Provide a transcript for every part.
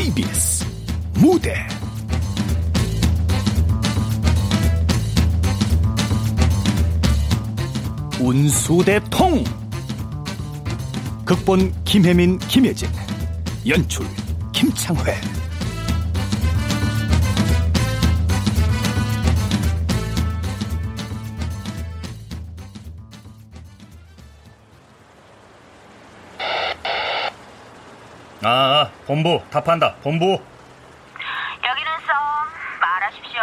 KBS 무대. 운수대통. 극본 김혜민 김혜진. 연출 김창회 아, 본부 답한다. 본부. 여기는 썸 말하십시오.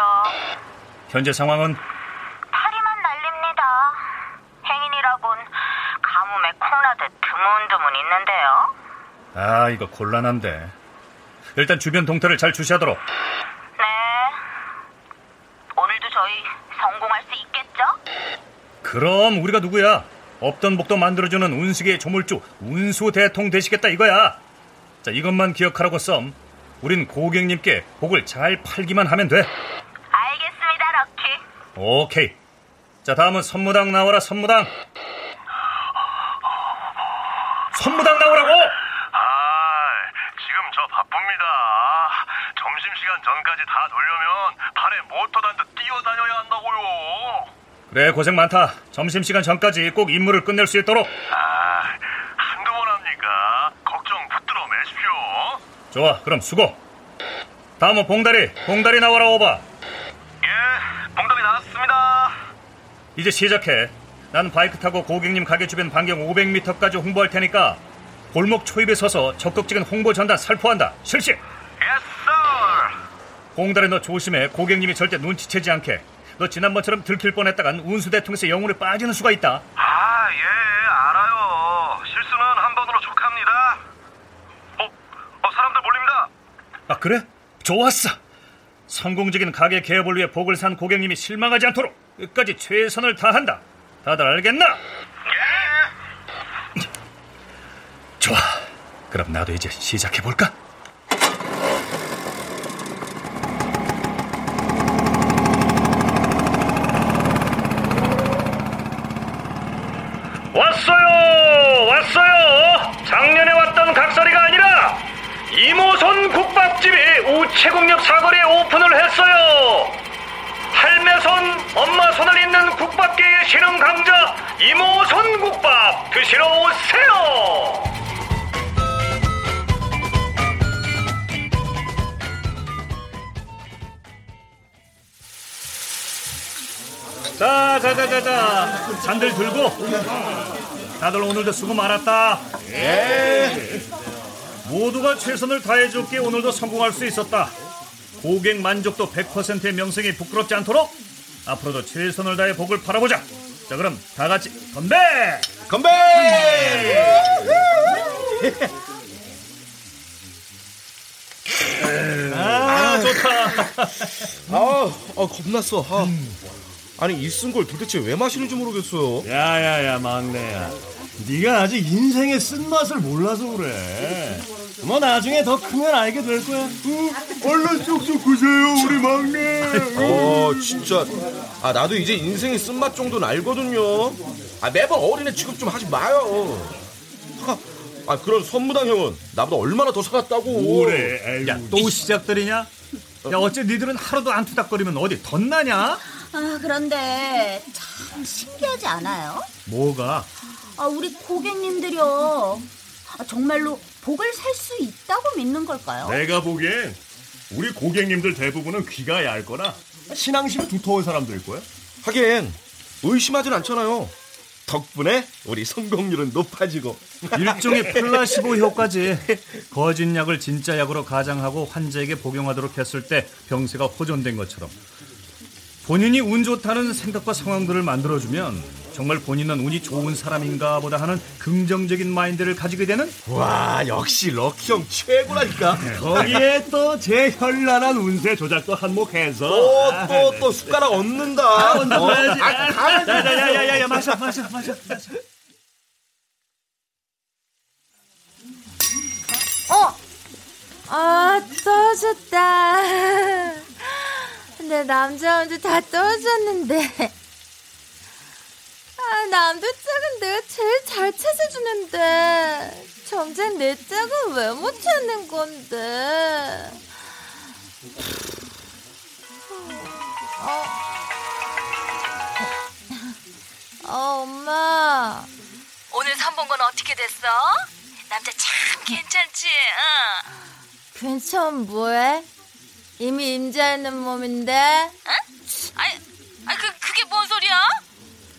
현재 상황은 파리만 날립니다. 행인이라곤 가뭄에 콩나듯 드문드문 있는데요. 아, 이거 곤란한데. 일단 주변 동태를 잘 주시하도록. 네. 오늘도 저희 성공할 수 있겠죠? 그럼 우리가 누구야? 없던 복도 만들어주는 운수계의 조물주 운수 대통 되시겠다 이거야. 자, 이것만 기억하라고 썸. 우린 고객님께 복을 잘 팔기만 하면 돼. 알겠습니다, 럭키. 오케이. 자, 다음은 선무당 나와라, 선무당. 선무당 나오라고! 아, 지금 저 바쁩니다. 점심시간 전까지 다 돌려면 팔에 모터단도 뛰어다녀야 한다고요. 그래, 고생 많다. 점심시간 전까지 꼭 임무를 끝낼 수 있도록. 아, 한두 번 합니까? 걱정 붙들어 매십시오. 좋아, 그럼 수고. 다음은 봉다리, 봉다리 나와라, over. 예, 봉다리 나왔습니다. 이제 시작해. 난 바이크 타고 고객님 가게 주변 반경 500m까지 홍보할 테니까 골목 초입에 서서 적극적인 홍보 전단 살포한다. 실시. Yes, sir 봉다리 너 조심해. 고객님이 절대 눈치채지 않게. 너 지난번처럼 들킬 뻔했다간 운수 대통에서 영혼에 빠지는 수가 있다. 아, 예, 알아요. 실수는 한 번으로 족합니다. 어, 어, 사람들 몰립니다. 아 그래? 좋았어. 성공적인 가게 개업을 위해 복을 산 고객님이 실망하지 않도록 끝까지 최선을 다한다. 다들 알겠나? 예. 좋아. 그럼 나도 이제 시작해 볼까? 왔어요! 왔어요! 작년에 왔던 각설이가 아니라 이모손 국밥집이 우체국역 사거리에 오픈을 했어요! 할매손, 엄마손을 잇는 국밥계의 신흥 강자 이모손 국밥 드시러 오세요! 자, 자, 자, 자, 자. 잔들 들고. 다들 오늘도 수고 많았다. 예. 모두가 최선을 다해줬기에 오늘도 성공할 수 있었다. 고객 만족도 100%의 명성이 부끄럽지 않도록 앞으로도 최선을 다해 복을 팔아보자. 자, 그럼 다 같이 건배! 건배! 아, 좋다. 아, 아 겁났어. 아. 아니 이 쓴 걸 도대체 왜 마시는지 모르겠어요. 야야야 막내야 네가 아직 인생의 쓴 맛을 몰라서 그래 뭐 나중에 더 크면 알게 될 거야 응? 얼른 쑥쑥 구세요 우리 막내 어 진짜 아 나도 이제 인생의 쓴맛 정도는 알거든요. 아 매번 어린애 취급 좀 하지 마요. 하, 아 그럼 선무당 형은 나보다 얼마나 더 살았다고. 그래 야, 또 시작들이냐? 야, 어째 니들은 하루도 안 투닥거리면 어디 덧나냐? 아, 그런데 참 신기하지 않아요? 뭐가? 아, 우리 고객님들이요. 아, 정말로 복을 살 수 있다고 믿는 걸까요? 내가 보기엔 우리 고객님들 대부분은 귀가 얇거나 신앙심이 두터운 사람들일 거야 하긴 의심하진 않잖아요. 덕분에 우리 성공률은 높아지고. 일종의 플라시보 효과지. 거짓 약을 진짜 약으로 가장하고 환자에게 복용하도록 했을 때 병세가 호전된 것처럼 본인이 운 좋다는 생각과 상황들을 만들어주면 정말 본인은 운이 좋은 사람인가 보다 하는 긍정적인 마인드를 가지게 되는 와 역시 럭키 형 최고라니까. 네. 거기에 또 제 현란한 운세 조작도 한몫해서 또 또 또 숟가락 얹는다. 아, 어? 얹어야지. 아, 야야야야야 마셔 마셔 마셔 마셔. 어? 아, 떨어졌 다. 내 남자 혼자 다 떨어졌는데. 아, 남자 짝은 내가 제일 잘 찾아주는데. 정작 내 짝은 왜 못 찾는 건데. 어, 어 엄마. 오늘 선본 건 어떻게 됐어? 남자 참 괜찮지? 응. 괜찮 뭐해? 이미 임자 있는 몸인데. 응? 아니, 아니 그 그게 뭔 소리야?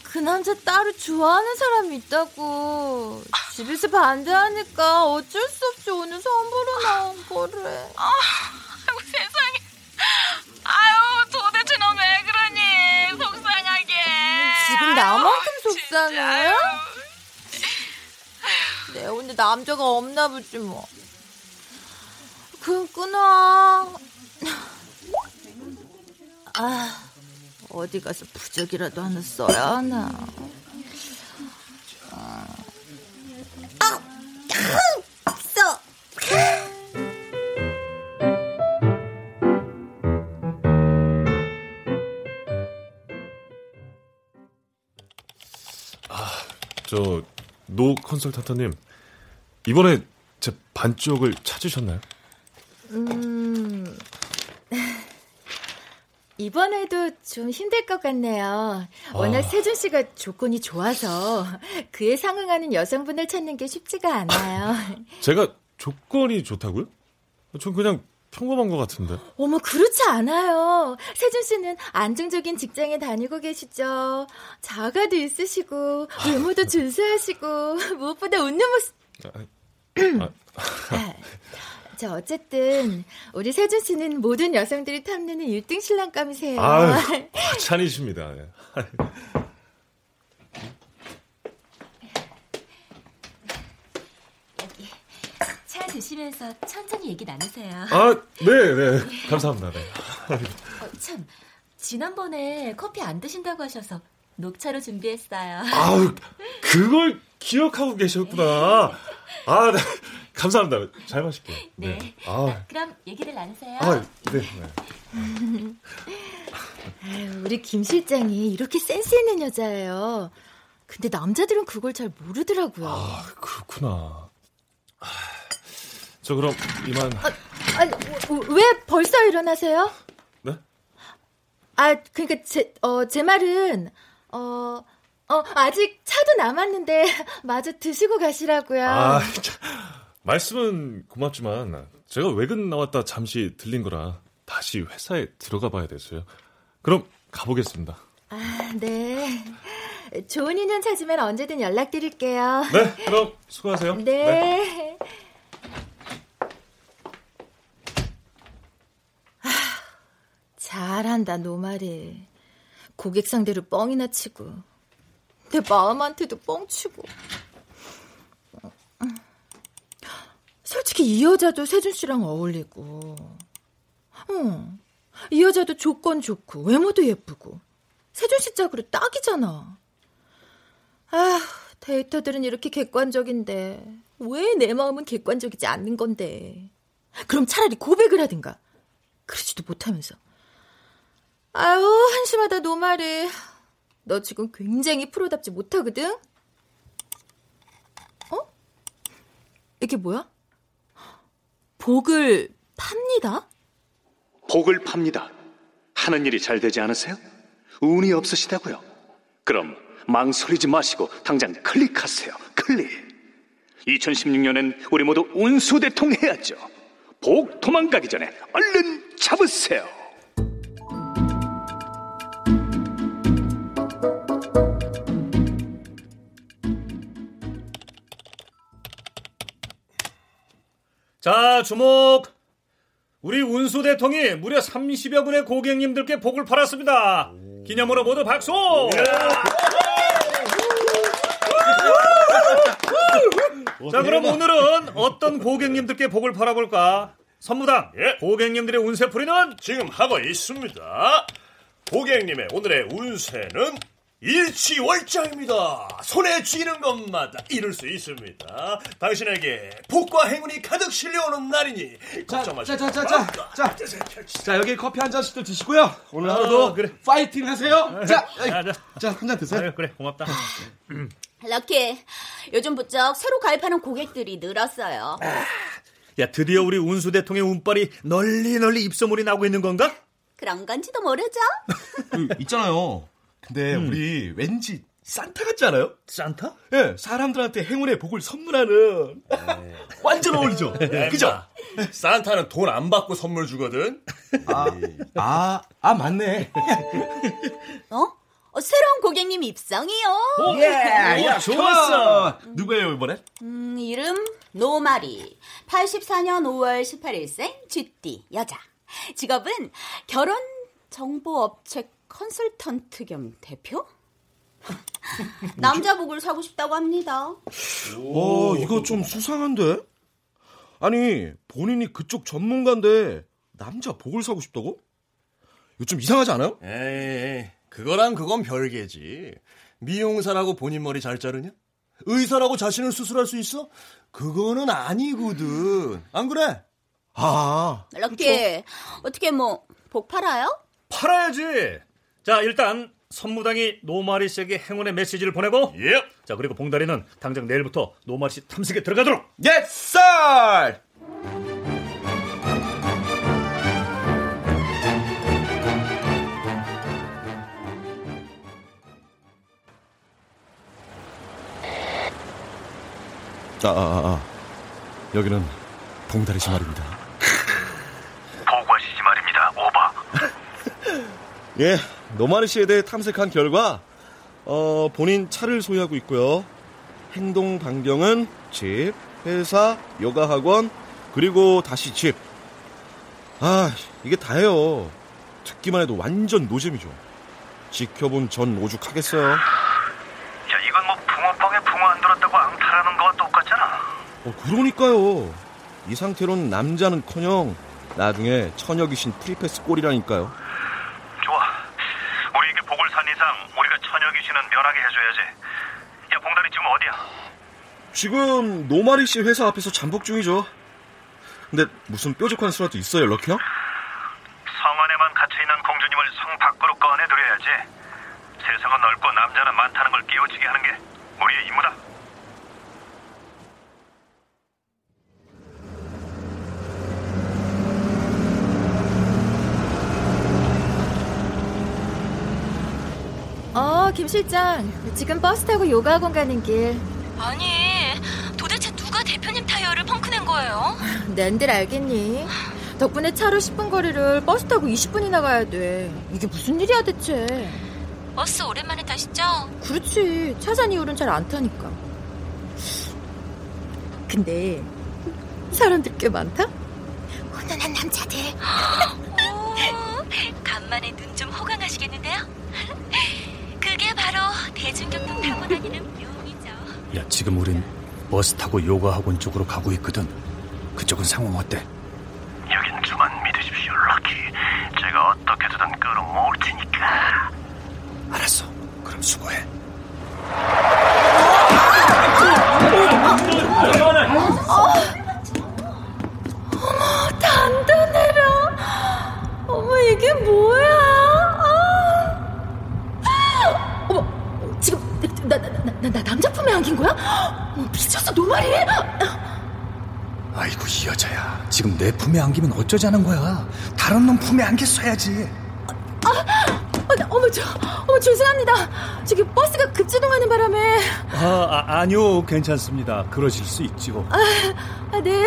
그 남자 따로 좋아하는 사람이 있다고. 집에서 반대하니까 어쩔 수 없이 오늘 선보러 나온 거래. 아, 아이고 세상에. 아유, 도대체 너 왜 그러니? 속상하게. 지금 나만큼 속상해? 내 혼자 남자가 없나 보지 뭐. 그럼 끊어. 어디 가서 부적이라도 하나 써야 하나. 아, 아, 써. 저노 컨설턴트님 이번에 제 반쪽을 찾으셨나요? 음. 이번에도 좀 힘들 것 같네요. 워낙 아. 세준 씨가 조건이 좋아서 그에 상응하는 여성분을 찾는 게 쉽지가 않아요. 제가 조건이 좋다고요? 전 그냥 평범한 것 같은데. 어머, 그렇지 않아요. 세준 씨는 안정적인 직장에 다니고 계시죠. 자가도 있으시고, 외모도 준수하시고, 무엇보다 웃는 모습. 아, 저 어쨌든 우리 세준 씨는 모든 여성들이 탐내는 1등 신랑감이세요. 아, 과찬이십니다. 예. 차 드시면서 천천히 얘기 나누세요. 아, 네, 네. 감사합니다. 네. 어, 참, 지난번에 커피 안 드신다고 하셔서 녹차로 준비했어요. 아우, 그걸 기억하고 계셨구나. 아, 네. 감사합니다. 잘 마실게요. 네. 아, 그럼 얘기를 나누세요. 아, 네. 네. 아유, 우리 김 실장이 이렇게 센스 있는 여자예요. 근데 남자들은 그걸 잘 모르더라고요. 아, 그렇구나. 아, 저 그럼 이만. 아니, 왜- 왜 벌써 일어나세요? 네? 아, 그러니까 제, 어, 제 말은, 어, 어, 아직 차도 남았는데 마저 드시고 가시라고요. 아, 참, 말씀은 고맙지만 제가 외근 나왔다 잠시 들린 거라 다시 회사에 들어가 봐야 돼서요. 그럼 가보겠습니다. 아, 네. 좋은 인연 찾으면 언제든 연락드릴게요. 네, 그럼 수고하세요. 네. 아, 잘한다, 노말이. 고객 상대로 뻥이나 치고, 내 마음한테도 뻥치고. 솔직히 이 여자도 세준 씨랑 어울리고, 어, 이 여자도 조건 좋고, 외모도 예쁘고, 세준 씨 짝으로 딱이잖아. 아, 데이터들은 이렇게 객관적인데 왜 내 마음은 객관적이지 않는 건데? 그럼 차라리 고백을 하든가. 그러지도 못하면서. 아유, 한심하다 노말이. 너 지금 굉장히 프로답지 못하거든? 어? 이게 뭐야? 복을 팝니다? 복을 팝니다. 하는 일이 잘 되지 않으세요? 운이 없으시다고요? 그럼 망설이지 마시고 당장 클릭하세요. 클릭. 2016년엔 우리 모두 운수 대통 해야죠. 복 도망가기 전에 얼른 잡으세요. 자, 주목! 우리 운수 대통이 무려 30여 분의 고객님들께 복을 팔았습니다. 기념으로 모두 박수! 예. 자, 그럼 오늘은 어떤 고객님들께 복을 팔아볼까? 선무당, 예. 고객님들의 운세풀이는 지금 하고 있습니다. 고객님의 오늘의 운세는 일치월장입니다. 손에 쥐는 것마다 이룰 수 있습니다. 당신에게 복과 행운이 가득 실려오는 날이니 걱정 마시고. 자, 자, 자, 자, 자, 자, 여기 커피 한 잔씩들 드시고요. 오늘 하루도 어, 그래. 파이팅 하세요. 자, 자, 자, 자, 한잔 드세요. 아유, 그래, 고맙다. 럭키, 요즘 부쩍 새로 가입하는 고객들이 늘었어요. 야, 드디어 우리 운수 대통의 운빨이 널리 널리 입소문이 나고 있는 건가? 그런 건지도 모르죠? 그, 있잖아요. 근데 우리 왠지 산타 같지 않아요? 산타? 예, 사람들한테 행운의 복을 선물하는 완전 어울리죠. 그죠? 산타는 돈 안 받고 선물 주거든. 아, 아, 아 맞네. 어? 어, 새로운 고객님 입성이요. 예, 야, 좋았어. 누구예요 이번에? 음, 이름 노마리. 84년 5월 18일생 쥐띠 여자. 직업은 결혼 정보 업체 컨설턴트 겸 대표? 남자 복을 사고 싶다고 합니다. 어, 이거 좀 수상한데? 아니, 본인이 그쪽 전문가인데 남자 복을 사고 싶다고? 이거 좀 이상하지 않아요? 에이, 그거랑 그건 별개지. 미용사라고 본인 머리 잘 자르냐? 의사라고 자신을 수술할 수 있어? 그거는 아니거든. 안 그래? 아, 럭키, 어떻게 뭐 복 팔아요? 팔아야지. 자, 일단 선무당이 노마리 씨에게 행운의 메시지를 보내고, 예. 자, 그리고 봉다리는 당장 내일부터 노마리 씨 탐색에 들어가도록. Yes, sir! 아, 아, 아, 아. 여기는 봉다리 씨 말입니다. 보고하시지 말입니다. 오바. 예, 노마리 씨에 대해 탐색한 결과, 어, 본인 차를 소유하고 있고요. 행동 반경은 집, 회사, 요가 학원, 그리고 다시 집. 아, 이게 다예요. 듣기만 해도 완전 노잼이죠. 지켜본 전 오죽하겠어요. 야, 이건 뭐 붕어빵에 붕어 안 들었다고 앙탈하는 거와 똑같잖아. 어, 그러니까요. 이 상태로는 남자는커녕 나중에 처녀 귀신 free pass 꼴이라니까요. 우리에게 복을 산 이상 우리가 처녀 귀신은 면하게 해줘야지. 야, 봉다리 지금 어디야? 지금 노마리 씨 회사 앞에서 잠복 중이죠. 근데 무슨 뾰족한 수라도 있어요, 럭키 형? 성 안에만 갇혀있는 공주님을 성 밖으로 꺼내드려야지. 세상은 넓고 남자는 많다는 걸 깨우치게 하는 게 우리의 임무다. 어, 김 실장. 지금 버스 타고 요가학원 가는 길. 아니, 도대체 누가 대표님 타이어를 펑크 낸 거예요? 낸들 알겠니? 덕분에 차로 10분 거리를 버스 타고 20분이나 가야 돼. 이게 무슨 일이야 대체? 버스 오랜만에 타시죠? 그렇지. 차산 이후로는 잘 안 타니까. 근데 사람들 꽤 많다? 훈훈한 남자들. 오, 간만에 눈 좀 호강하시겠는데요? 그게 바로 대중교통 타고 다니는 묘미죠. 야, 지금 우린 버스 타고 요가 학원 쪽으로 가고 있거든. 그쪽은 상황 어때? 여긴 저만 믿으십시오, 럭키. 제가 어떻게든 끌어모을 테니까. 알았어. 그럼 수고해. 나, 남자 품에 안긴 거야? 어머, 미쳤어, 노말이? 아이고, 이 여자야. 지금 내 품에 안기면 어쩌자는 거야. 다른 놈 품에 안겼어야지. 아, 어, 나- 어머, 저, 어머, 죄송합니다. 저기 버스가 급제동하는 바람에. 아, 아, 아니요. 괜찮습니다. 그러실 수 있지요. 아, 아, 네.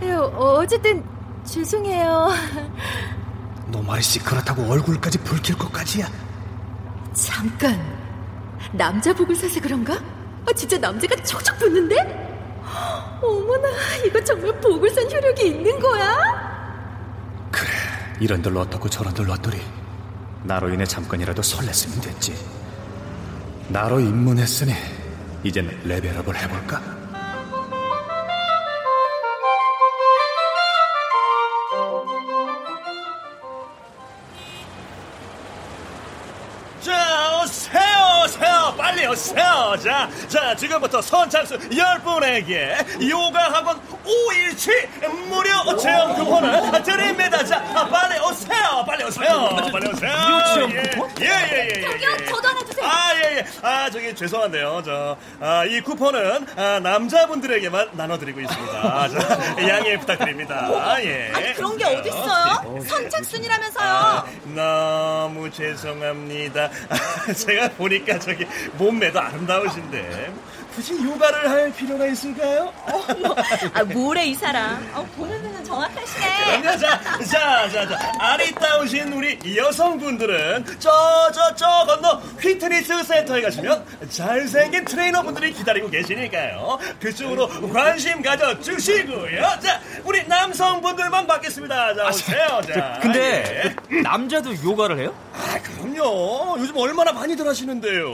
네, 어, 어쨌든, 죄송해요. 너 말이 씨 그렇다고 얼굴까지 붉힐 것까지야. 잠깐. 남자 복을 사서 그런가? 아, 진짜 남자가 촉촉 붙는데? 어머나, 이거 정말 복을 산 효력이 있는 거야? 이런들 어떻고 저런들 어떠리. 나로 인해 잠깐이라도 설렜으면 됐지. 나로 입문했으니 이젠 레벨업을 해볼까? 오세요. 자, 자, 지금부터 선착순 10분에게 요가 학원 5일치 무료 체험 쿠폰을 드립니다. 자, 빨리 오세요. 빨리 오세요. 빨리 오세요. 무료 체험 예, 쿠폰? 예, 예, 예. 저기요, 예. 저도 하나 주세요. 아, 예, 예. 아, 저기 죄송한데요. 저, 아, 이 쿠폰은 아, 남자분들에게만 나눠드리고 있습니다. 아, 자, 양해 부탁드립니다. 아, 예. 아니 그런 게 어딨어요? 선착순이라면서요. 너무 죄송합니다. 제가 보니까 저기 몸 매도 아름다우신데 굳이 요가를 할 필요가 있을까요? 아, 뭐래 이 사람. 어, 보는 눈은 정확하시네. 그럼요. 자, 자, 자, 자. 아리따우신 우리 여성분들은 저, 저, 저 건너 피트니스 센터에 가시면 잘생긴 트레이너분들이 기다리고 계시니까요. 그쪽으로 관심 가져주시고요. 자, 우리 남성분들만 받겠습니다. 자, 오세요. 자. 근데 예. 남자도 요가를 해요? 아, 그럼요. 요즘 얼마나 많이들 하시는데요.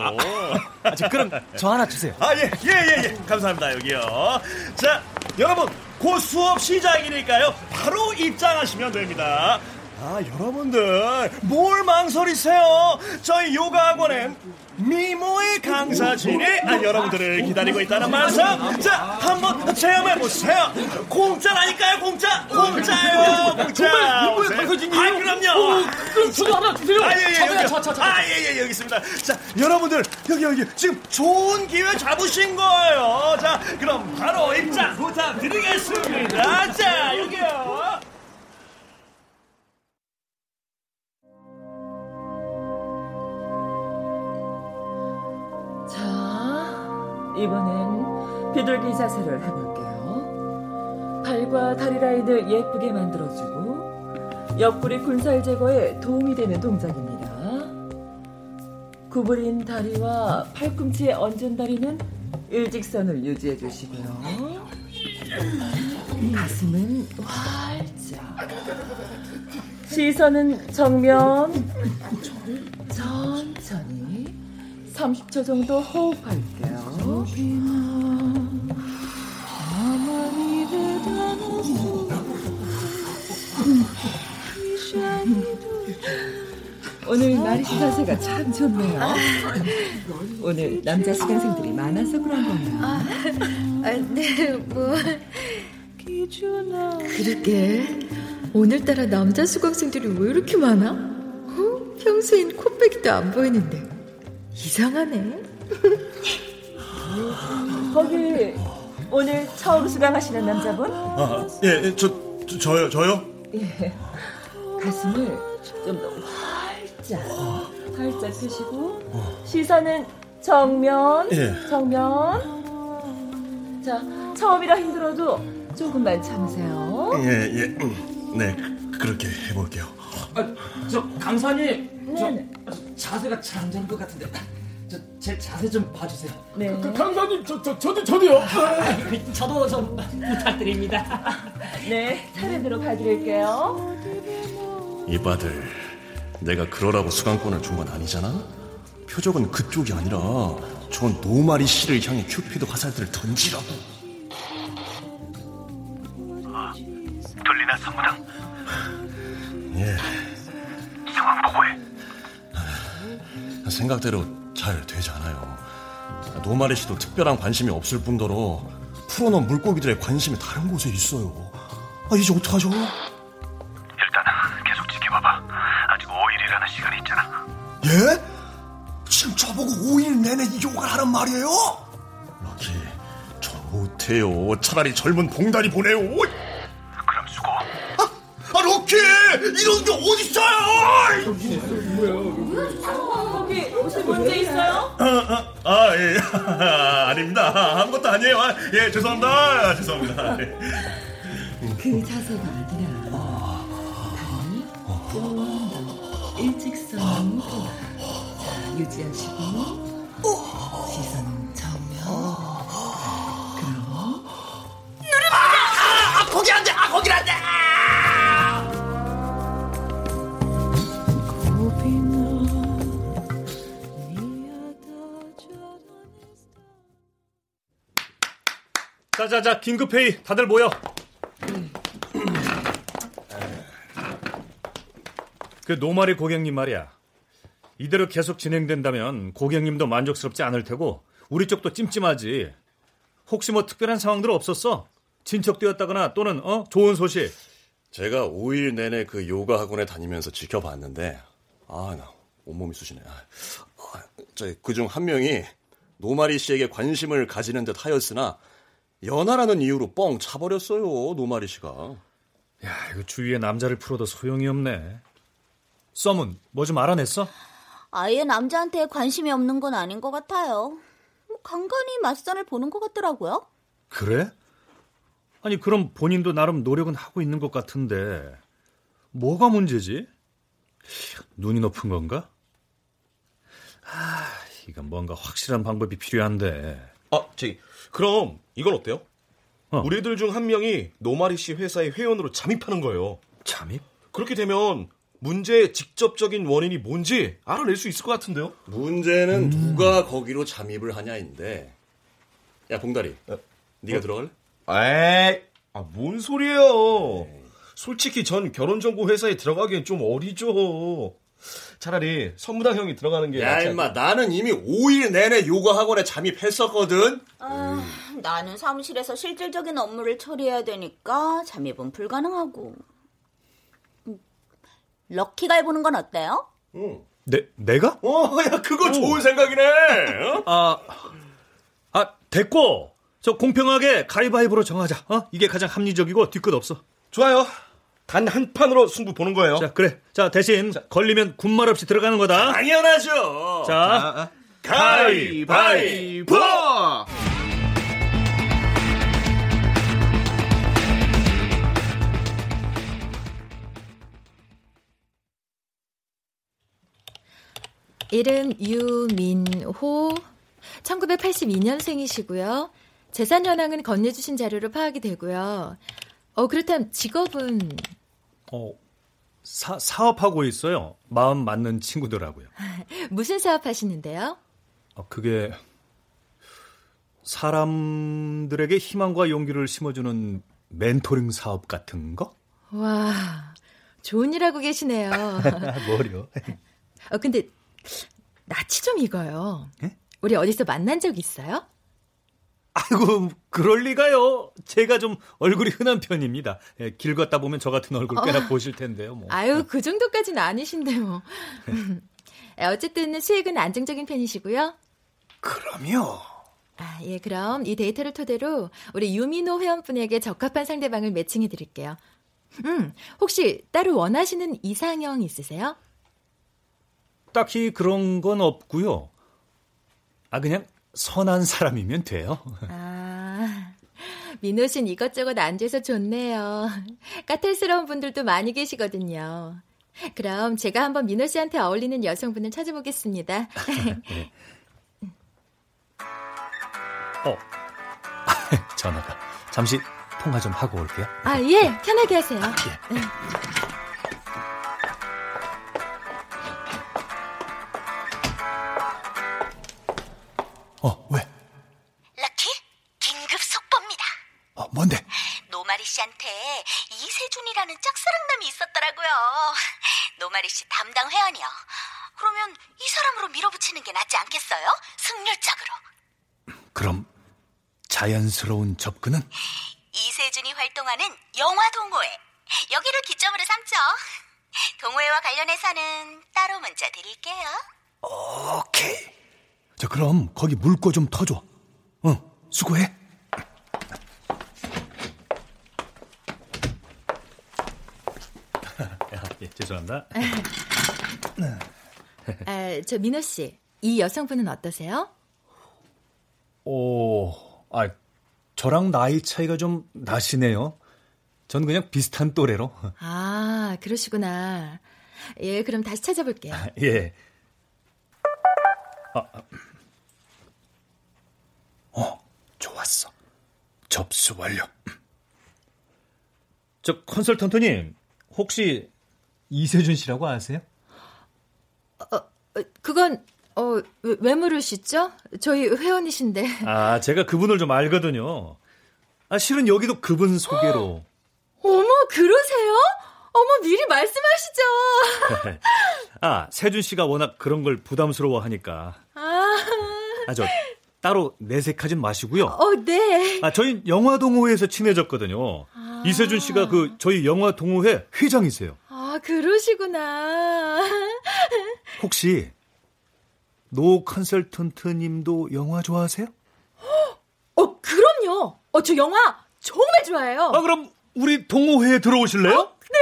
아, 저 그럼 저 하나 주세요. 아, 예, 예, 예, 예. 감사합니다, 여기요. 자, 여러분, 곧 수업 시작이니까요. 바로 입장하시면 됩니다. 아, 여러분들, 뭘 망설이세요? 저희 요가 학원엔 미모의 강사진이 아, 여러분들을 기다리고 있다는 말씀. 자, 한번 체험해보세요. 공짜라니까요, 공짜! 공짜요, 공짜! 미모의. 강사진이에요? 아, 그럼요. 어, 그럼 저도 하나 주세요. 아, 예, 예, 여기. 저, 저, 저. 아, 예, 예, 여기 있습니다. 자, 여러분들, 여기, 여기. 지금 좋은 기회 잡으신 거예요. 자, 그럼 바로 입장 부탁드리겠습니다. 자, 여기요. 이번엔 비둘기 자세를 해볼게요. 팔과 다리 라인을 예쁘게 만들어주고 옆구리 군살 제거에 도움이 되는 동작입니다. 구부린 다리와 팔꿈치에 얹은 다리는 일직선을 유지해 주시고요. 가슴은 활짝. 시선은 정면. 천천히 30초 정도 호흡할게요. 오늘 나리씨 자세가 참 좋네요. 오늘 남자 수강생들이 많아서 그런 거예요. 아, 네, 뭐. 그러게. 오늘따라 남자 수강생들이 왜 이렇게 많아? 어? 평소엔 코빼기도 안 보이는데. 이상하네. 거기 오늘 처음 수강하시는 남자분? 아, 예, 예, 저, 저, 저요, 저요? 예. 가슴을 좀 더 활짝, 활짝 펴시고 시선은 정면, 예. 정면. 자, 처음이라 힘들어도 조금만 참으세요. 예, 예. 음, 네, 그렇게 해볼게요. 아, 저 강사님, 저 네네. 자세가 잘 안 되는 것 같은데 저 제 자세 좀 봐주세요. 네. 그, 강사님, 저, 저, 저도, 저도요. 저도 좀 부탁드립니다. 네, 차례대로 봐드릴게요. 이봐들, 내가 그러라고 수강권을 준 건 아니잖아? 표적은 그쪽이 아니라 저 노마리 씨를 향해 큐피드 화살들을 던지라고. 들리나 성무당 예, 상황 보고해 생각대로 잘 되지 않아요. 노마리 씨도 특별한 관심이 없을 뿐더러 풀어놓은 물고기들의 관심이 다른 곳에 있어요. 아, 이제 어떡하죠? 일단 계속 지켜봐봐 아직 5일이라는 시간이 있잖아 예? 지금 저보고 5일 내내 요가를 하란 말이에요? 럭키, 저 못해요. 차라리 젊은 봉다리 보내요. 아! 이런 게 어딨어요! 거기 무슨 문제 있어요? 아, 아, 아, 예. 아, 아닙니다. 아무것도 아니에요. 아, 예, 죄송합니다. 아, 죄송합니다. 예. 그 자세가 아니라 다리 좀더 일직선 자, 유지하시고 시선은 정면 그럼 아, 아, 거기 안 돼! 아, 거기 안 돼! 자, 자, 자, 긴급회의. 다들 모여. 그 노마리 고객님 말이야. 이대로 계속 진행된다면 고객님도 만족스럽지 않을 테고 우리 쪽도 찜찜하지. 혹시 뭐 특별한 상황들 없었어? 진척되었다거나 또는 어 좋은 소식. 제가 5일 내내 그 요가 학원에 다니면서 지켜봤는데 아 나 온몸이 쑤시네. 아, 그중 한 명이 노마리 씨에게 관심을 가지는 듯 하였으나 연하라는 이유로 뻥 차버렸어요 노마리 씨가. 야 이거 주위에 남자를 풀어도 소용이 없네. 썸은 뭐 좀 알아냈어? 아예 남자한테 관심이 없는 건 아닌 것 같아요. 뭐 간간히 맞선을 보는 것 같더라고요. 그래? 아니 그럼 본인도 나름 노력은 하고 있는 것 같은데 뭐가 문제지? 눈이 높은 건가? 아, 이건 뭔가 확실한 방법이 필요한데. 아, 저기 그럼 이건 어때요? 우리들 중 한 명이 노마리 씨 회사의 회원으로 잠입하는 거예요. 잠입? 그렇게 되면 문제의 직접적인 원인이 뭔지 알아낼 수 있을 것 같은데요? 문제는 누가 거기로 잠입을 하냐인데. 야 봉다리, 네가 어? 들어갈래? 에이, 아, 뭔 소리예요? 솔직히 전 결혼정보 회사에 들어가기엔 좀 어리죠. 차라리 선무당 형이 들어가는 게야 낫지 임마 나는 이미 5일 내내 요가 학원에 잠입했었거든. 아, 나는 사무실에서 실질적인 업무를 처리해야 되니까 잠입은 불가능하고. 음, 럭키가 해보는 건 어때요? 내 내가? 어, 야 그거 좋은 생각이네. 어? 아, 아 됐고 저 공평하게 가위바위보로 정하자. 어? 이게 가장 합리적이고 뒤끝 없어. 좋아요. 단 한 판으로 승부 보는 거예요. 자 그래. 자 대신 걸리면 군말 없이 들어가는 거다. 당연하죠. 자, 가위바위보! 이름 유민호, 1982년생이시고요. 재산 현황은 건네주신 자료로 파악이 되고요. 어, 그렇다면 직업은 어, 사, 사업하고 있어요. 마음 맞는 친구들하고요. 무슨 사업 하시는데요? 어, 그게 사람들에게 희망과 용기를 심어주는 멘토링 사업 같은 거? 와, 좋은 일 하고 계시네요. 뭐요? 어, 근데 낯이 좀 익어요. 우리 어디서 만난 적 있어요? 아이고, 그럴 리가요. 제가 좀 얼굴이 흔한 편입니다. 예, 길 걷다 보면 저 같은 얼굴 꽤나 어. 보실 텐데요. 뭐. 아유, 그 정도까지는 아니신데 뭐. 어쨌든 수익은 안정적인 편이시고요. 그럼요. 아, 예, 그럼 이 데이터를 토대로 우리 유민호 회원분에게 적합한 상대방을 매칭해 드릴게요. 음, 혹시 따로 원하시는 이상형 있으세요? 딱히 그런 건 없고요. 아 그냥 선한 사람이면 돼요. 아, 민호 씨는 이것저것 안 돼서 좋네요. 까탈스러운 분들도 많이 계시거든요. 그럼 제가 한번 민호 씨한테 어울리는 여성분을 찾아보겠습니다. 어, 전화가. 잠시 통화 좀 하고 올게요. 아, 예, 편하게 하세요. 네. 어, 왜? 럭키, 긴급 속보입니다. 어, 뭔데? 노마리 씨한테 이세준이라는 짝사랑남이 있었더라고요. 노마리 씨 담당 회원이요. 그러면 이 사람으로 밀어붙이는 게 낫지 않겠어요? 승률적으로. 그럼 자연스러운 접근은? 이세준이 활동하는 영화 동호회. 여기를 기점으로 삼죠. 동호회와 관련해서는 따로 문자 드릴게요. 오케이. 저 그럼 거기 물고 좀 터줘. 응, 수고해. 예, 죄송합니다. 아, 저 민호 씨, 이 여성분은 어떠세요? 오, 아, 저랑 나이 차이가 좀 나시네요. 전 그냥 비슷한 또래로. 아, 그러시구나. 예, 그럼 다시 찾아볼게요. 예. 아, 아. 어, 좋았어. 접수 완료. 저 컨설턴트님, 혹시 이세준 씨라고 아세요? 어, 그건 어, 왜, 왜 물으시죠? 저희 회원이신데. 아, 제가 그분을 좀 알거든요. 아, 실은 여기도 그분 소개로. 어머, 그러세요? 어머, 미리 말씀하시죠. 아, 세준 씨가 워낙 그런 걸 부담스러워 하니까. 아, 아, 저, 따로 내색하진 마시고요. 어, 네. 아, 저희 영화 동호회에서 친해졌거든요. 이세준 씨가 그 저희 영화 동호회 회장이세요. 아, 그러시구나. 혹시 노 컨설턴트 님도 영화 좋아하세요? 어, 그럼요. 어, 저 영화 정말 좋아해요. 아, 그럼 우리 동호회에 들어오실래요? 어? 네.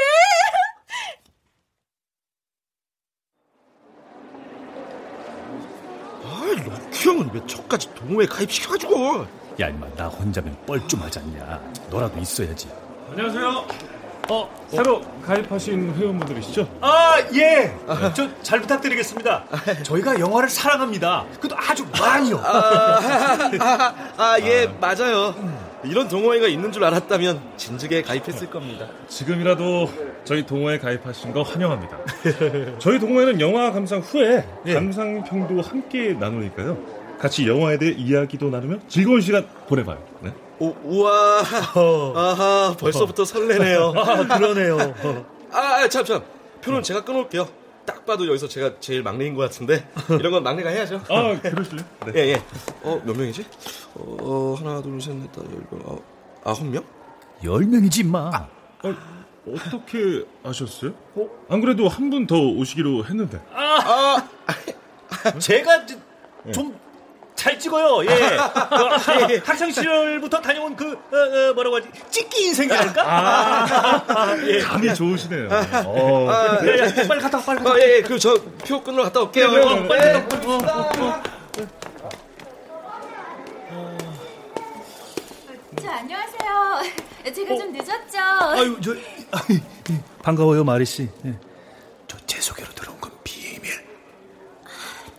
아, 럭키 형은 왜 저까지 동호회 가입시켜가지고. 야, 임마, 나 혼자면 뻘쭘하지 않냐. 너라도 있어야지. 안녕하세요. 어, 새로 가입하신 회원분들이시죠? 아, 예. 저잘 부탁드리겠습니다. 저희가 영화를 사랑합니다. 그것도 아주 많이요. 아, 아, 아, 예, 맞아요. 이런 동호회가 있는 줄 알았다면 진즉에 가입했을 겁니다. 지금이라도 저희 동호회 가입하신 거 환영합니다. 저희 동호회는 영화 감상 후에 감상평도 함께 나누니까요. 같이 영화에 대해 이야기도 나누며 즐거운 시간 보내봐요. 네? 오, 우와, 아하, 벌써부터 설레네요. 아, 그러네요. 아, 아, 참, 참. 표는 제가 끊어올게요. 딱 봐도 여기서 제가 제일 막내인 것 같은데 이런 건 막내가 해야죠. 아, 그러실래요? 네. 예, 예. 어, 몇 명이지? 어, 하나, 둘, 셋, 넷, 다섯, 열 명, 아홉, 아홉 명? 열 명이지, 임마. 어, 어떻게 아셨어요? 어? 안 그래도 한 분 더 오시기로 했는데. 아, 제가 좀 잘 찍어요. 예. 그, 학창 시절부터 다녀온 그 어, 어, 뭐라고 하지? 찍기 인생이랄까? 아, 예. 감이 좋으시네요. 어. 아, 야, 야, 빨리 갔다 와, 빨리 갔다 와. 아, 예, 예. 그, 저, 표 끊으러 갔다 올게요. 네, 네, 네, 빨리 예. 갔다 와, 빨리 와. 저 안녕하세요. 제가 좀 늦었죠. 아유, 저 반가워요, 마리 씨. 예. 저 제 소개로 들어온 건 비밀.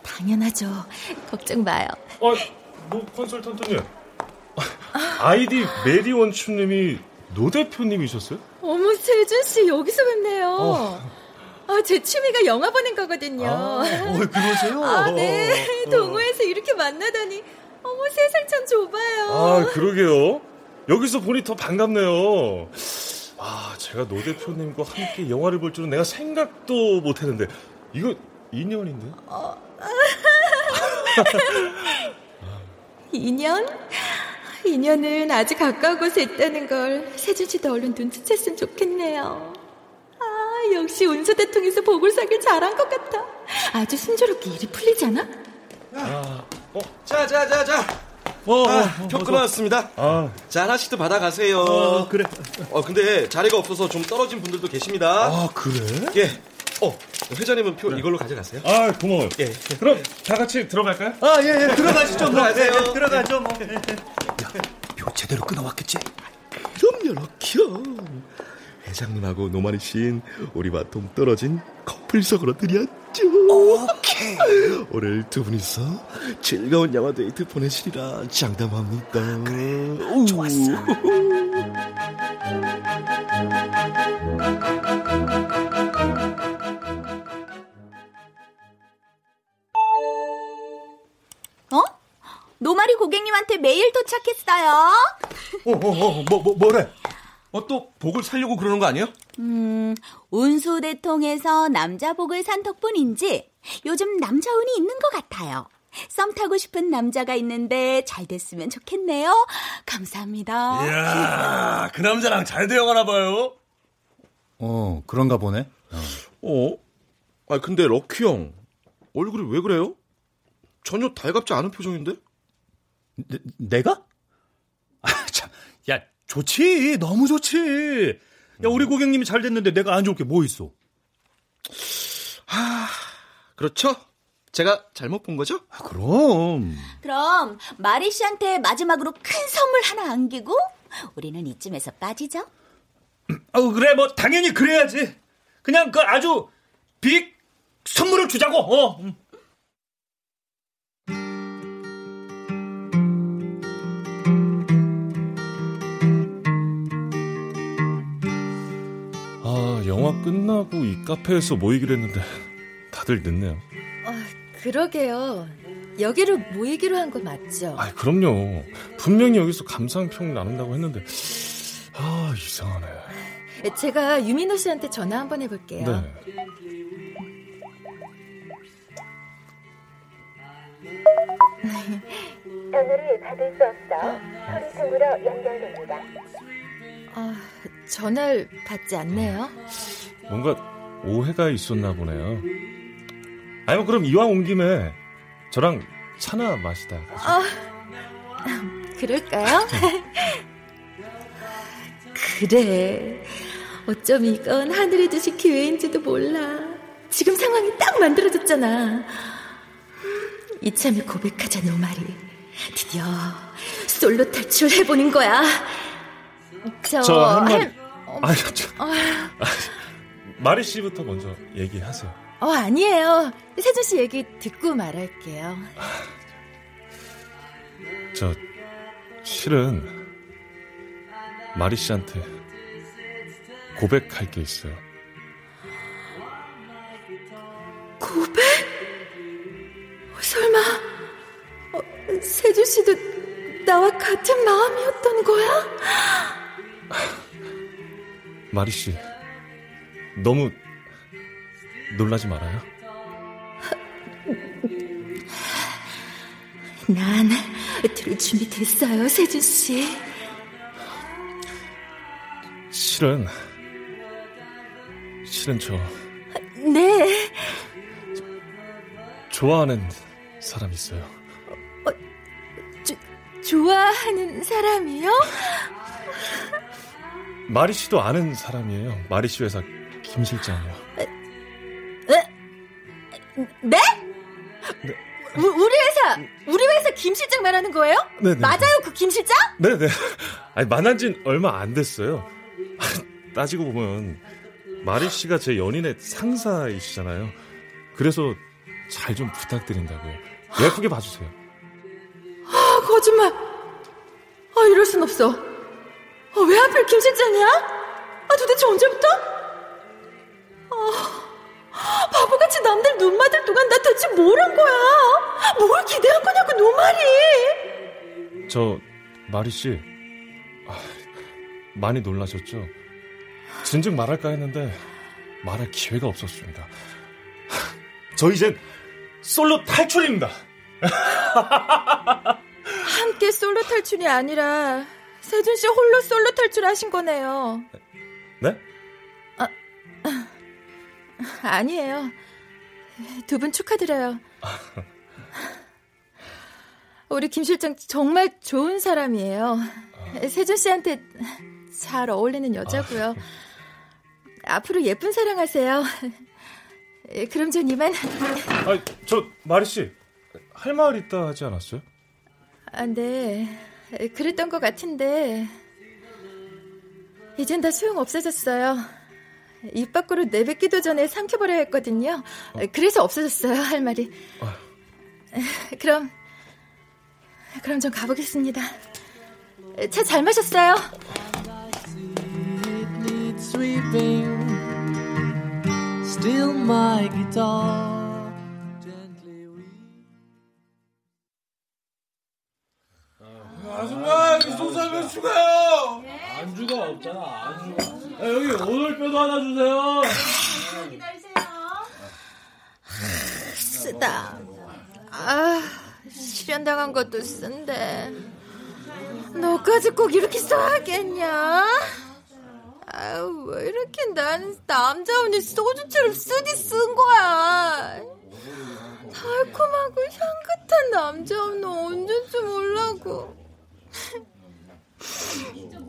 당연하죠. 걱정 마요. 아, 노 컨설턴트님. 아이디 메리원춘님이 노 대표님이셨어요? 어머, 세준 씨 여기서 뵙네요. 어. 아, 제 취미가 영화 보는 거거든요. 아, 어, 그러세요? 아, 네. 동호회에서 이렇게 만나다니. 어머, 세상 참 좁아요. 아, 그러게요. 여기서 보니 더 반갑네요. 아, 제가 노 대표님과 함께 영화를 볼 줄은 내가 생각도 못 했는데. 이거 인연인데? 어. 인연? 인연은 아주 가까운 곳에 있다는 걸 세준 씨도 얼른 눈치챘으면 좋겠네요. 아, 역시 운수대 통해서 보궐사길 잘한 것 같아. 아주 순조롭게 일이 풀리잖아? 아, 어, 자, 자, 자, 자. 어, 아, 어, 표 어서. 끊어왔습니다. 아. 자, 하나씩 또 받아가세요. 어, 그래. 어, 근데 자리가 없어서 좀 떨어진 분들도 계십니다. 아, 그래? 예. 어, 회장님은 표 이걸로 가져가세요. 아, 고마워요. 예. 그럼 다 같이 들어갈까요? 아, 예, 예. 들어가시죠. 뭐. 들어가세요. 예, 예, 들어가죠, 뭐. 야, 표 제대로 끊어왔겠지? 그럼요, 럭키요. 회장님하고 노마리 씨인 우리와 동떨어진 커플석으로 드렸죠. 오케이. 오늘 두 분이서 즐거운 영화 데이트 보내시리라 장담합니다. 그래, 좋았어. 어? 메일 도착했어요. 어, 어, 어, 뭐, 뭐, 뭐래? 어, 또 복을 살려고 그러는 거 아니에요? 음, 운수 대통에서 남자 복을 산 덕분인지 요즘 남자 운이 있는 것 같아요. 썸 타고 싶은 남자가 있는데 잘 됐으면 좋겠네요. 감사합니다. 이야, 그 남자랑 잘 되어가나 봐요. 어, 그런가 보네. 어? 아, 근데 럭키 형 얼굴이 왜 그래요? 전혀 달갑지 않은 표정인데? 내, 내가? 아, 참. 야, 좋지. 너무 좋지. 야, 우리 고객님이 잘 됐는데 내가 안 좋을 게 뭐 있어? 하, 그렇죠? 제가 잘못 본 거죠? 아, 그럼. 그럼 마리 씨한테 마지막으로 큰 선물 하나 안기고 우리는 이쯤에서 빠지죠? 어, 그래, 뭐, 당연히 그래야지. 그냥 그 아주 빅 선물을 주자고, 어. 음. 영화 끝나고 이 카페에서 모이기로 했는데 다들 늦네요. 아, 그러게요. 여기로 모이기로 한 거 맞죠? 아, 그럼요. 분명히 여기서 감상평 나눈다고 했는데 아, 이상하네. 제가 유민호 씨한테 전화 한번 해볼게요. 네. 전화를 받을 수 없어 소리 통으로 연결됩니다. 아, 전화를 받지 않네요. 뭔가 오해가 있었나 보네요. 아니 뭐 그럼 이왕 온 김에 저랑 차나 마시다. 아, 그럴까요? 그래. 어쩜 이건 하늘에 두신 기회인지도 몰라. 지금 상황이 딱 만들어졌잖아. 이참에 고백하자, 노말이. 드디어 솔로 탈출해보는 거야. 저, 저한 말... 할... 어... 아니, 저... 어... 마리 씨부터 먼저 얘기하세요. 어, 아니에요. 세준 씨 얘기 듣고 말할게요. 저, 실은, 마리 씨한테 고백할 게 있어요. 고백? 설마, 어, 세준 씨도 나와 같은 마음이었던 거야? 마리 씨, 너무 놀라지 말아요. 난 들을 준비 됐어요, 세준 씨. 실은 실은 저 네. 좋아하는 사람 있어요. 어, 조, 좋아하는 사람이요? 마리 씨도 아는 사람이에요. 마리 씨 회사 김 실장이요. 네? 네. 우, 리 회사, 우리 회사 김 실장 말하는 거예요? 네네. 맞아요, 그 김 실장? 네네. 아니, 만난 진 얼마 안 됐어요. 따지고 보면, 마리 씨가 제 연인의 상사이시잖아요. 그래서 잘 좀 부탁드린다고요. 예쁘게 봐주세요. 아, 거짓말. 아, 이럴 순 없어. 아, 왜 하필 김 실장이야? 아, 도대체 언제부터? 아. 바보같이 남들 눈 맞을 동안 나 대체 뭘 한 거야? 뭘 기대한 거냐고, 노말이! 저, 마리 씨, 아, 많이 놀라셨죠? 진즉 말할까 했는데, 말할 기회가 없었습니다. 저 이젠 솔로 탈출입니다! 함께 솔로 탈출이 아니라, 세준 씨 홀로 솔로 탈출하신 거네요. 네? 아, 아니에요. 두 분 축하드려요. 우리 김 실장 정말 좋은 사람이에요. 세준 씨한테 잘 어울리는 여자고요. 앞으로 예쁜 사랑하세요. 그럼 전 이만. 아, 저 마리 씨, 할 말 있다 하지 않았어요? 아, 네. 그랬던 것 같은데 이젠 다 소용 없어졌어요. 입 밖으로 내뱉기도 전에 삼켜버려야 했거든요. 어. 그래서 없어졌어요, 할 말이. 어. 그럼, 그럼 전 가보겠습니다. 차 잘 마셨어요. Still my guitar. 아줌마 여기 소살면 추가요. 안주가 없잖아 안주가. 야, 여기 오돌뼈도 하나 주세요. 기다리세요. 쓰다. 아 실현당한 것도 쓴데 너까지 꼭 이렇게 써야겠냐? 아유 왜 이렇게 난 남자 언니 소주처럼 쓰디 쓴 거야? 달콤하고 향긋한 남자 언니 언제쯤 올라고?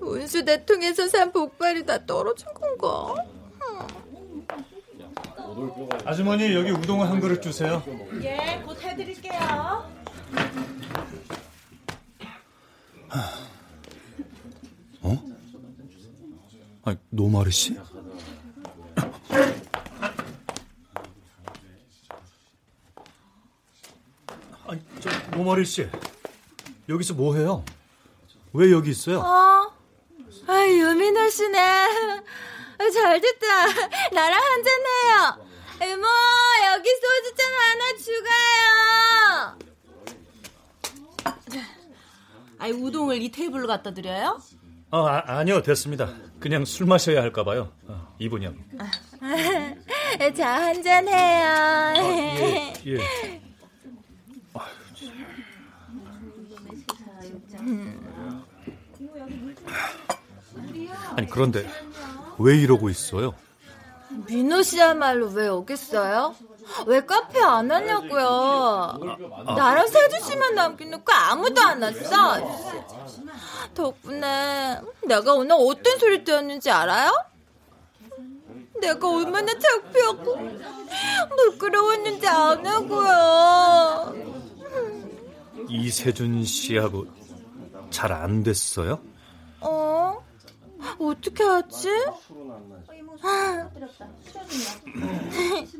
운수 대 통에서 산 복발이 다 떨어진 건가? 아주머니 여기 우동 한 그릇 주세요. 예, 곧 해드릴게요. 어? 아, 노마르 씨? 아, 저 노마르 씨 여기서 뭐 해요? 왜 여기 있어요? 어? 아, 유민호 씨네. 아, 잘 됐다. 나랑 한잔해요. 이모, 여기 소주 잔 하나 추가요. 아이, 우동을 이 테이블로 갖다 드려요? 어, 아, 니요 됐습니다. 그냥 술 마셔야 할까 봐요. 어, 이분이요. 자, 한잔해요. 예, 예. 아니 그런데 왜 이러고 있어요? 민호 씨야말로 왜 있어요? 왜 카페 안 왔냐고요? 나랑 세주 씨만 남겨놓고 아무도 안 왔어. 덕분에 내가 오늘 어떤 소리 들었는지 알아요? 내가 얼마나 창피하고 부끄러웠는지 아냐고요. 이세준 씨하고 잘 안 됐어요? 어? 어떻게 하지?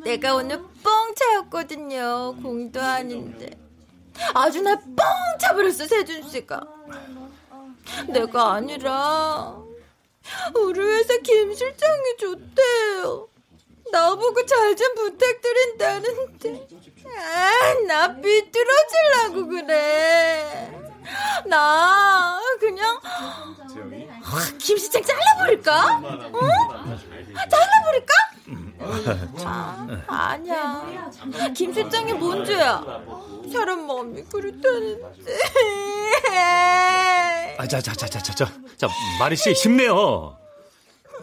내가 오늘 뻥 차였거든요. 공도 아닌데. 아주 날뻥 차버렸어, 세준 씨가. 내가 아니라 우리 회사 김 실장이 좋대요. 나보고 잘 좀 부탁드린다는데. 아, 나 삐뚤어질라고 그래. 나 그냥 김 실장 잘라버릴까? 응? 잘라버릴까? 아, 아니야. 김 실장이 뭔 죄야? 사람 마음이 그렇다는데. 아, 자, 자, 자, 자, 자, 자, 자, 마리 씨 힘내요.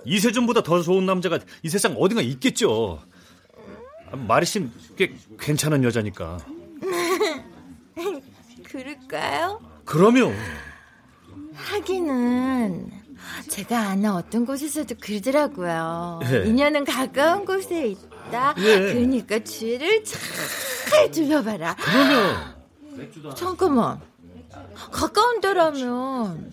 이세준보다 더 좋은 남자가 이 세상 어딘가 있겠죠. 마리 씨는 꽤 괜찮은 여자니까. 그럴까요? 그러면 하기는 제가 아는 어떤 곳에서도 그러더라고요. 예. 인연은 가까운 곳에 있다. 예. 그러니까 주위를 잘 둘러봐라. 그러면 잠깐만. 가까운 데라면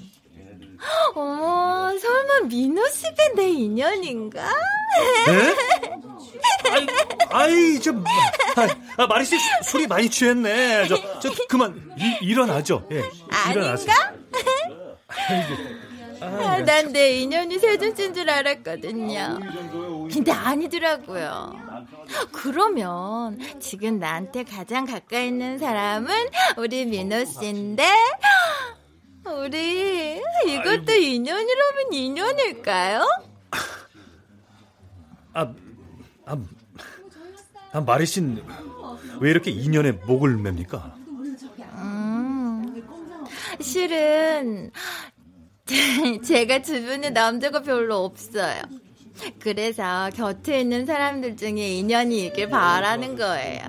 어머 설마 민호 씨가 내 인연인가? 네? 아이, 좀, 아, 마리 씨 수- 술이 많이 취했네. 저, 저, 그만, 이, 일어나죠. 예, 일어나세요. 아닌가? 아, 난내 인연이 세준 씨인 줄 알았거든요. 근데 아니더라고요. 그러면 지금 나한테 가장 가까이 있는 사람은 우리 민호 씨인데 우리 이것도 인연이라면 인연일까요? 아, 아, 아 마리 씨는 왜 이렇게 인연에 목을 맵니까? 음, 실은 제가 주변에 남자가 별로 없어요. 그래서 곁에 있는 사람들 중에 인연이 있길 바라는 거예요.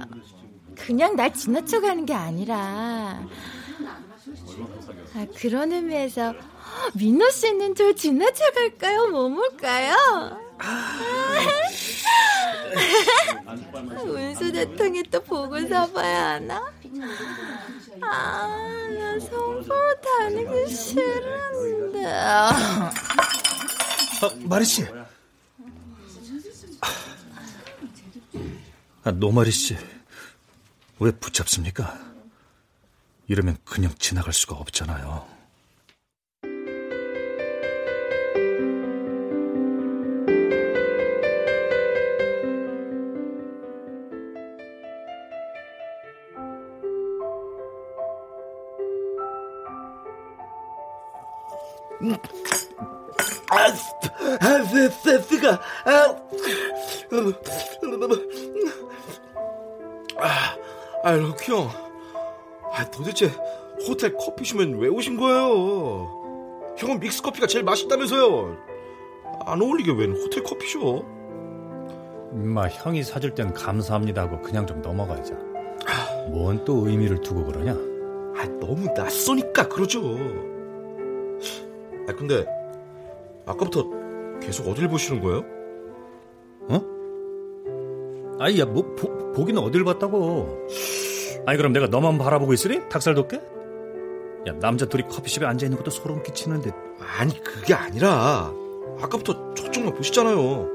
그냥 날 지나쳐 가는 게 아니라 아, 그런 의미에서 민호 씨는 저 지나쳐 갈까요? 머물까요? 운수 대통이 또 복을 사봐야 하나? 아, 나 성포로 다니기 싫은데. 아, 마리 씨. 아, 노마리 씨. 왜 붙잡습니까? 이러면 그냥 지나갈 수가 없잖아요. 아, 아, 아, 아, 아, 럭키 형. 아, 도대체 호텔 커피숍엔 왜 오신 거예요? 형은 믹스 커피가 제일 맛있다면서요. 안 어울리게 웬 호텔 커피숍? 임마, 형이 사줄 땐 감사합니다 하고 그냥 좀 넘어가자. 뭔 또 의미를 두고 그러냐? 아, 너무 낯서니까 그러죠. 아, 근데 아까부터 계속 어딜 보시는 거예요? 아이, 야, 뭐, 보, 보기는 어딜 봤다고. 아니, 그럼 내가 너만 바라보고 있으리? 닭살 돋게? 야, 남자 둘이 커피숍에 앉아있는 것도 소름 끼치는데. 아니, 그게 아니라, 아까부터 저쪽만 보시잖아요.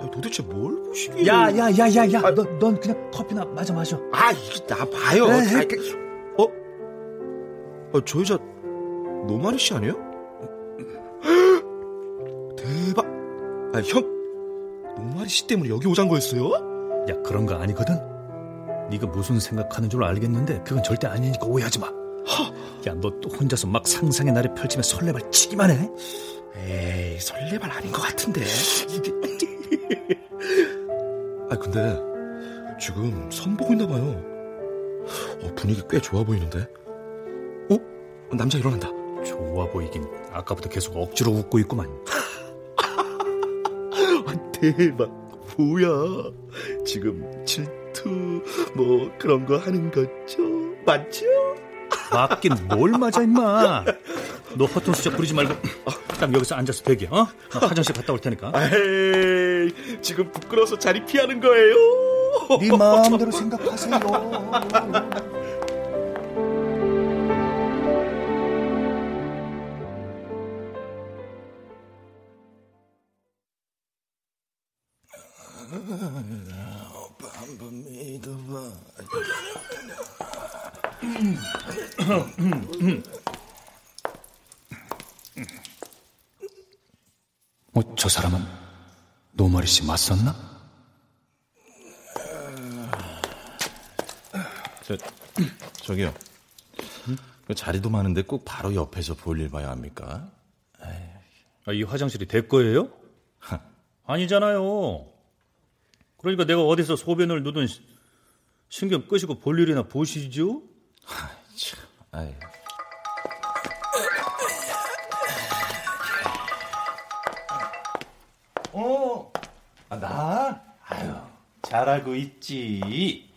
아, 도대체 뭘 보시길래. 야, 야, 야, 야, 야. 너, 넌 그냥 커피나 마저 마셔. 아, 이게 나 봐요. 아, 어? 아, 저 여자, 노마리 씨 아니에요? 아, 형, 노마리 씨 때문에 여기 오잔 거였어요? 야, 그런 거 아니거든? 네가 무슨 생각하는 줄 알겠는데 그건 절대 아니니까 오해하지 마. 야, 너 또 혼자서 막 상상의 날에 펼치며 설레발 치기만 해? 에이, 설레발 아닌 것 같은데. 아, 근데 지금 선 보고 있나 봐요. 어, 분위기 꽤 좋아 보이는데. 어? 남자 일어난다. 좋아 보이긴 아까부터 계속 억지로 웃고 있구만. 아, 대박. 뭐야. 지금 질투 뭐 그런 거 하는 거죠? 맞죠? 맞긴 뭘 맞아 임마. 너 허튼 수작 부리지 말고 딱 여기서 앉아서 대기. 어? 나 화장실 갔다 올 테니까. 에이, 지금 부끄러워서 자리 피하는 거예요. 네 마음대로 생각하세요. 오빠 한 번 믿어봐. 어, 저 사람은 노마리 씨 맞섰나? 저, 저기요. 그 자리도 많은데 꼭 바로 옆에서 볼일 봐야 합니까? 아, 이 화장실이 대 거예요? 아니잖아요. 그러니까 내가 어디서 소변을 누든 시- 신경 끄시고 볼 일이나 보시죠? 아이. 어, 아, 나? 아유, 잘 알고 있지.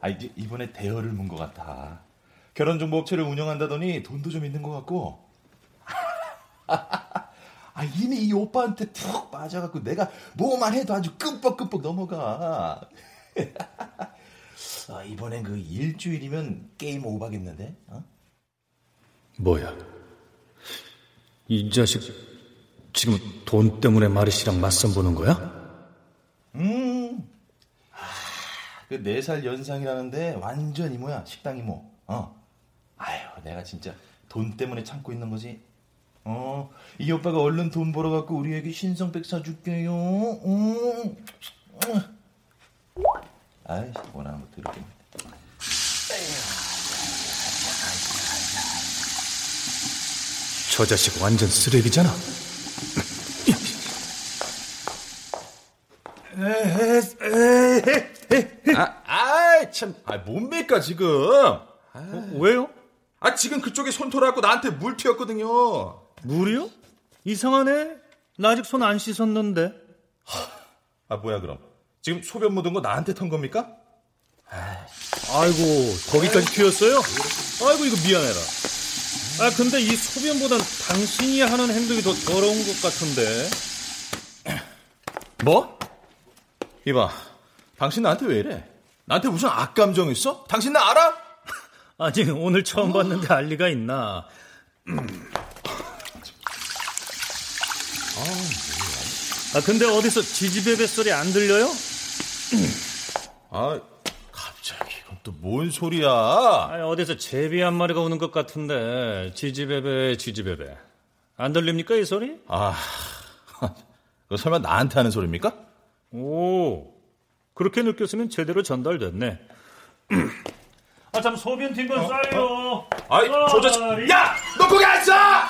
아, 이번에 대여를 문 것 같아. 결혼정보 업체를 운영한다더니 돈도 좀 있는 것 같고. 아, 이미 이 오빠한테 푹 빠져갖고 내가 뭐만 해도 아주 끔뻑끔뻑 넘어가. 아, 이번엔 그 일주일이면 게임 오바겠는데? 어? 뭐야? 이 자식 지금 돈 때문에 마리 씨랑 맞선 보는 거야? 음. 그네 살 연상이라는데 완전 이모야. 식당 이모. 어. 아유, 내가 진짜 돈 때문에 참고 있는 거지. 어. 이 오빠가 얼른 돈 벌어 갖고 우리에게 신성백 사줄게요. 음. 음. 아이, 원하는 거 들을게. 저 자식 완전 쓰레기잖아. 아, 아이, 참. 아, 뭡니까, 지금? 어, 왜요? 아, 지금 그쪽에 손톱갖고 나한테 물 튀었거든요. 물이요? 이상하네. 나 아직 손 안 씻었는데. 아, 뭐야, 그럼? 지금 소변 묻은 거 나한테 턴 겁니까? 아이고, 거기까지 튀었어요? 아이고, 이거 미안해라. 아, 근데 이 소변보단 당신이 하는 행동이 더 더러운 것 같은데. 뭐? 이봐, 당신 나한테 왜 이래? 나한테 무슨 악감정 있어? 당신 나 알아? 아니, 오늘 처음 봤는데 알 리가 있나. 아, 근데 어디서 지지배배 소리 안 들려요? 아, 갑자기 이건 또 뭔 소리야? 아니, 어디서 제비 한 마리가 우는 것 같은데, 지지배배, 지지배배. 안 들립니까, 이 소리? 아, 그 설마 나한테 하는 소리입니까? 오, 그렇게 느꼈으면 제대로 전달됐네. 아, 참, 소변 튄건 싸요. 아이, 저 자식. 야! 너 거기 앉아!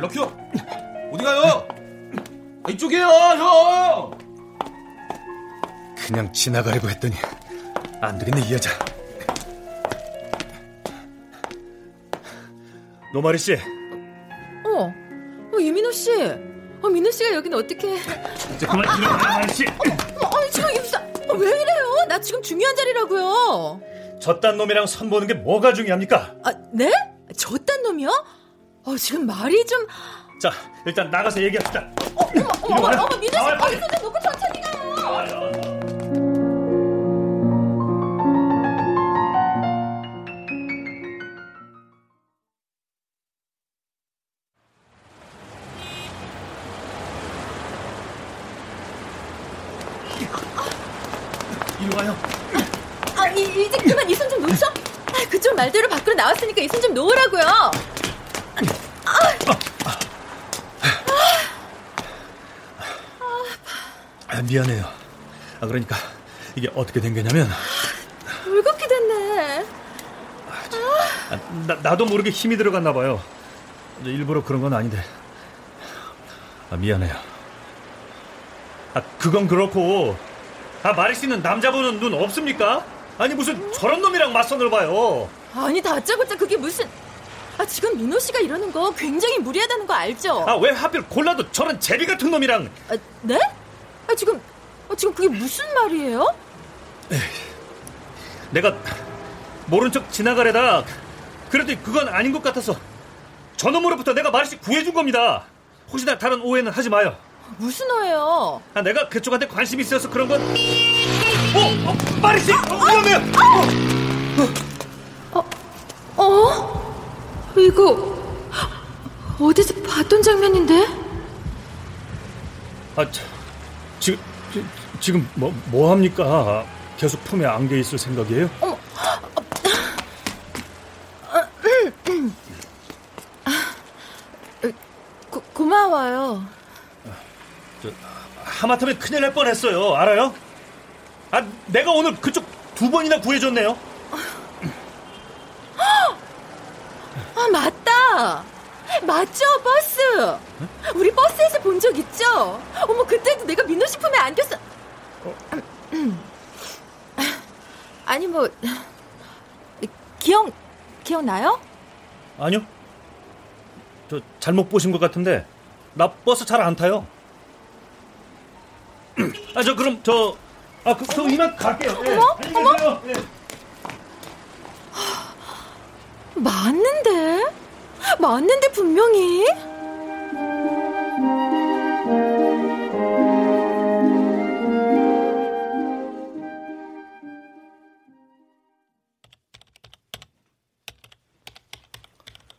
럭키 형! 어디 가요? 아, 이쪽이에요, 형! 그냥 지나가려고 했더니, 안 되겠네, 이 여자. 노마리 씨, 어, 어 유민호 씨. 어, 민호 씨가 여긴 어떻게? 이제 그만 들어가, 마리 씨. 어, 아니 지금 임사. 어, 왜 이래요? 나 지금 중요한 자리라고요. 저딴 놈이랑 선 보는 게 뭐가 중요합니까? 아, 네? 저딴 놈이요? 어, 지금 말이 좀. 자, 일단 나가서 얘기합시다. 어머, 어머, 와요. 어머, 민호 씨, 나와요, 거기서 좀 놓고 천천히 가요. 이리 와요. 아, 이, 이제 그만 이 손 좀 놓죠? 아, 그쪽 말대로 밖으로 나왔으니까 이 손 좀 놓으라고요. 아, 미안해요. 아, 그러니까 이게 어떻게 된 거냐면 울겁게 됐네. 아, 나, 나도 모르게 힘이 들어갔나 봐요. 일부러 그런 건 아닌데. 아, 미안해요. 아, 그건 그렇고, 아, 마리 씨는 남자 보는 눈 없습니까? 아니, 무슨 저런 놈이랑 맞선을 봐요. 아니, 다짜고짜 그게 무슨. 아, 지금 민호 씨가 이러는 거 굉장히 무리하다는 거 알죠? 아, 왜 하필 골라도 저런 제비 같은 놈이랑. 아, 네? 아, 지금, 아, 지금 그게 무슨 말이에요? 에이, 내가 모른 척 지나가려다 그래도 그건 아닌 것 같아서 저놈으로부터 내가 씨 구해준 겁니다. 혹시나 다른 오해는 하지 마요. 무슨 오해요? 아, 내가 그쪽한테 관심이 있어서 그런 건. 어, 어 마리 씨, 어, 위험해요. 어, 어, 어? 이거 어디서 봤던 장면인데? 아, 저, 지금 지금 뭐, 뭐 합니까? 계속 품에 안겨 있을 생각이에요? 어머, 고, 고마워요. 저, 하마터면 큰일 날 뻔했어요. 알아요? 아, 내가 오늘 그쪽 두 번이나 구해줬네요. 아, 맞다. 맞죠, 버스. 우리 버스에서 본 적 있죠? 어머, 그때도 내가 민호 씨 품에 안겼어. 아니, 뭐, 기억, 기억나요? 아니요. 저 잘못 보신 것 같은데 나 버스 잘 안 타요. 아 저 그럼 저 아, 그, 저 이만 갈게요. 예. 어머, 어머. 예. 맞는데? 맞는데 분명히?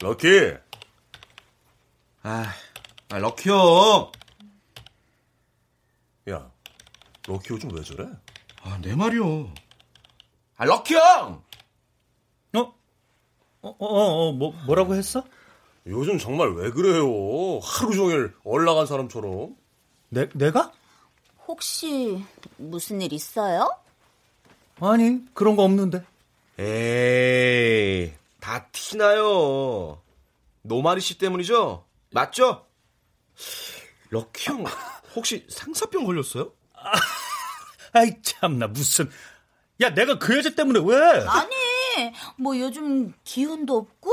럭키. 아, 아 럭키 형. 야, 럭키 요즘 왜 저래? 아, 내 말이요. 아, 럭키 형! 어? 어, 어, 어, 뭐, 뭐라고 했어? 요즘 정말 왜 그래요? 하루 종일 얼라간 사람처럼. 내, 내가? 혹시 무슨 일 있어요? 아니, 그런 거 없는데. 에이, 다 티나요. 노마리 씨 때문이죠? 맞죠? 럭키 형, 혹시 상사병 걸렸어요? 아, 아이, 참나, 무슨. 야, 내가 그 여자 때문에 왜? 아니, 뭐 요즘 기운도 없고,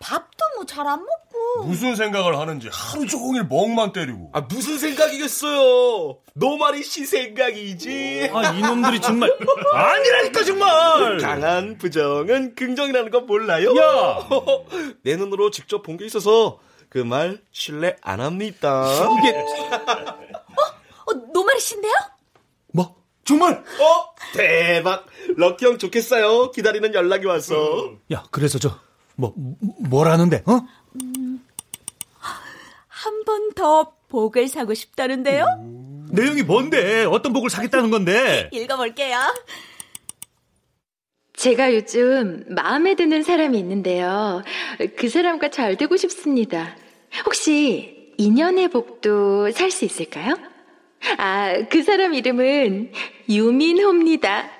밥도 뭐 잘 안 먹고. 무슨 생각을 하는지 하루 종일 멍만 때리고. 아, 무슨 생각이겠어요? 노마리 씨 생각이지. 아, 이놈들이 정말. 아니라니까, 정말! 강한 부정은 긍정이라는 거 몰라요? 야! 내 눈으로 직접 본 게 있어서 그 말 신뢰 안 합니다. 이게. 어? 어, 노마리 씨인데요? 뭐? 정말? 어? 대박! 럭키 형 좋겠어요. 기다리는 연락이 왔어. 야, 그래서 저, 뭐, 뭐라는데, 어? 음, 한 번 더 복을 사고 싶다는데요? 음. 내용이 뭔데? 어떤 복을 사겠다는 건데? 읽어볼게요. 제가 요즘 마음에 드는 사람이 있는데요. 그 사람과 잘 되고 싶습니다. 혹시 인연의 복도 살 수 있을까요? 아, 그 사람 이름은 유민호입니다.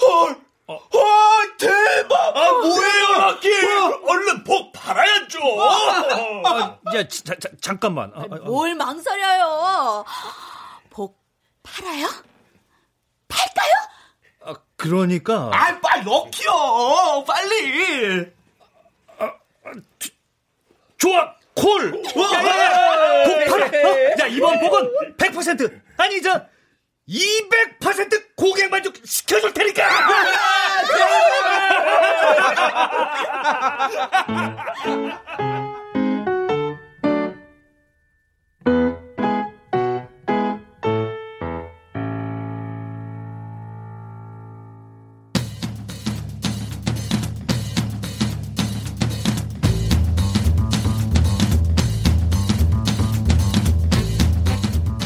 헐! 헐, 대박! 아, 뭐예요, 락키! 얼른 복 팔아야죠! 아, 야, 자, 자, 잠깐만. 아, 아, 뭘 망설여요? 복 팔아요? 팔까요? 아, 그러니까. 아, 빨리 럭키요! 빨리! 아, 주, 좋아! 콜! 야, 야, 야! 복 팔아! 어? 야, 이번 복은 100% 아니, 저, 200% 고객 만족 시켜줄 테니까!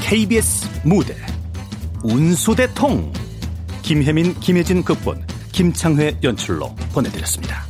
KBS 무대 운수대통 김혜민 김혜진 극본 김창회 연출로 보내드렸습니다.